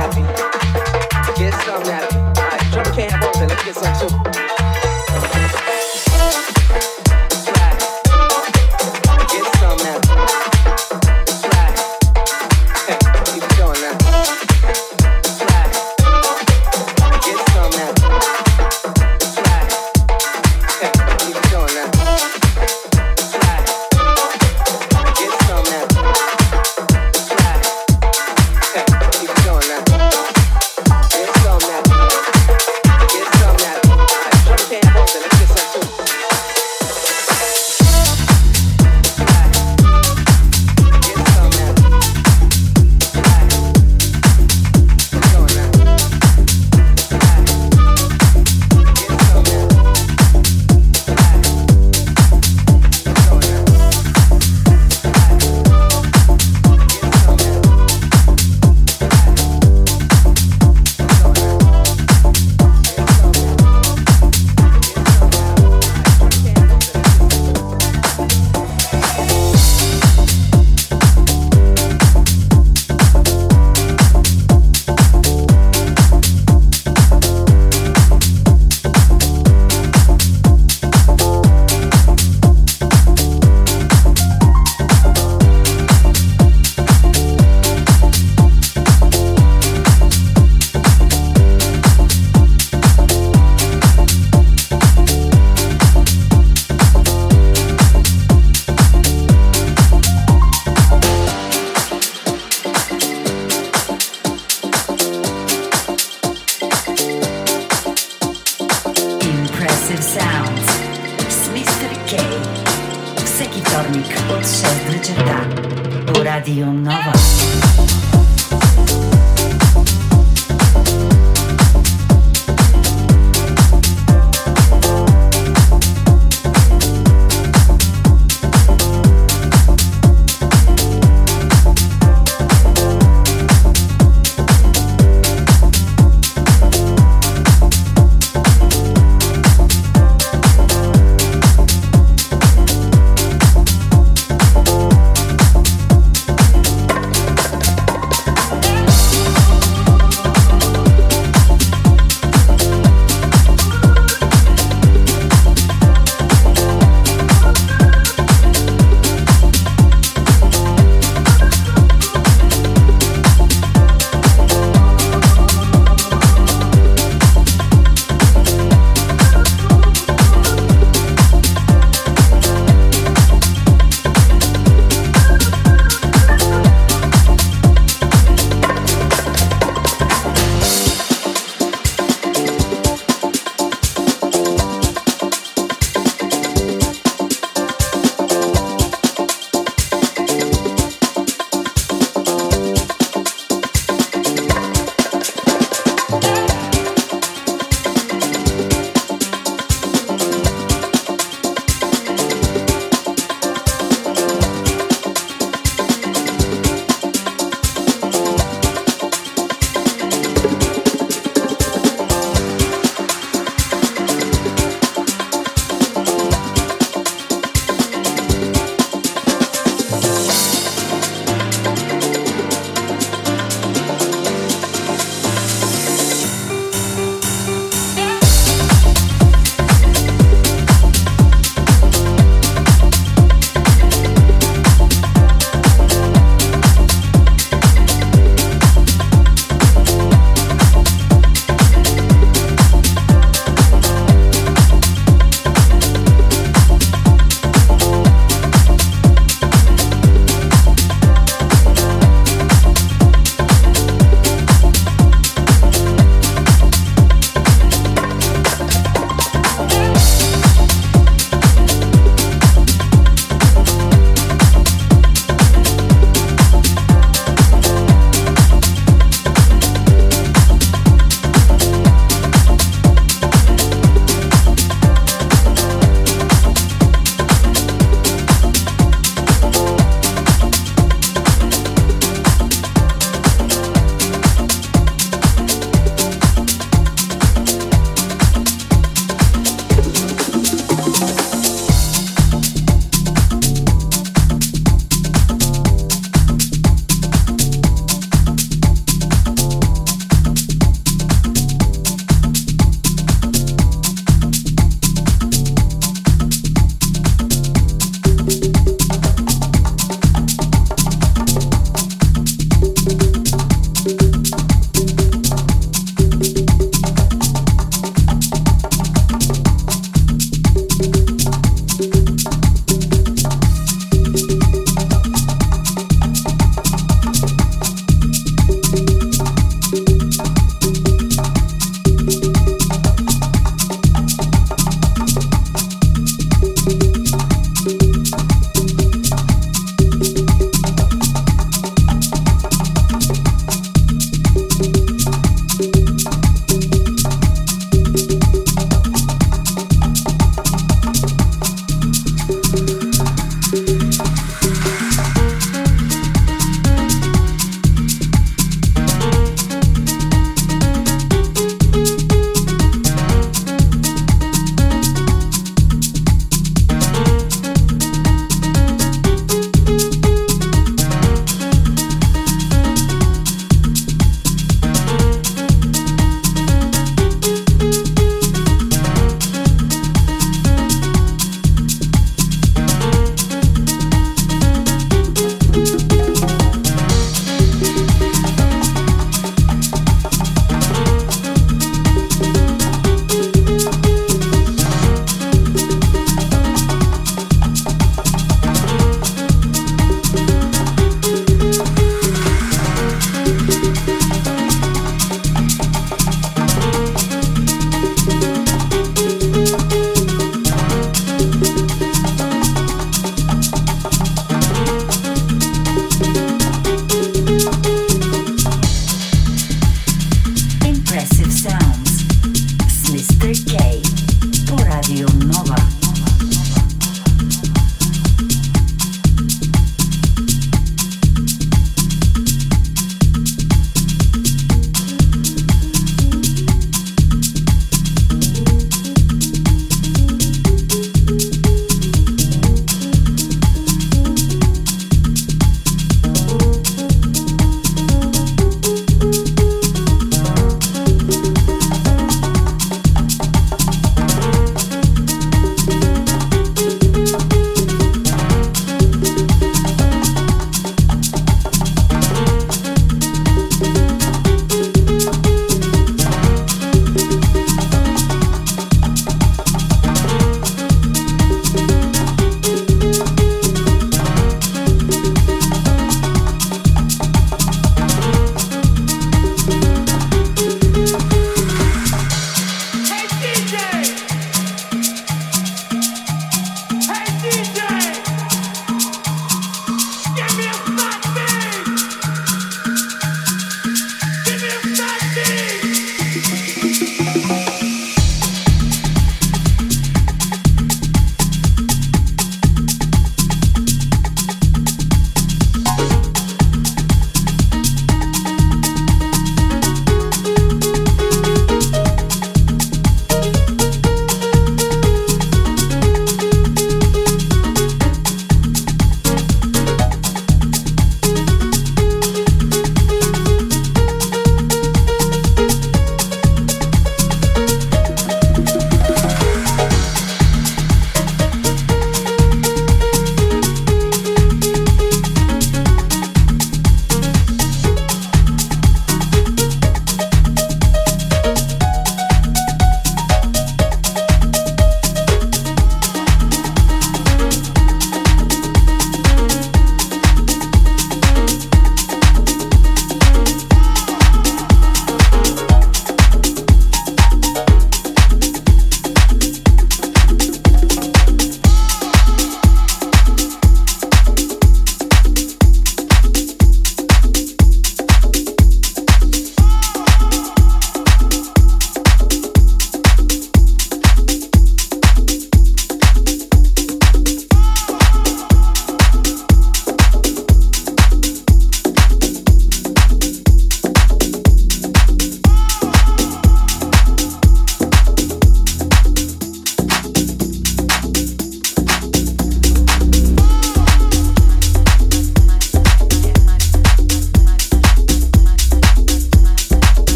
happy. Get some happy. All right, drum can't have open. Let's get some too.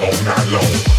All night long.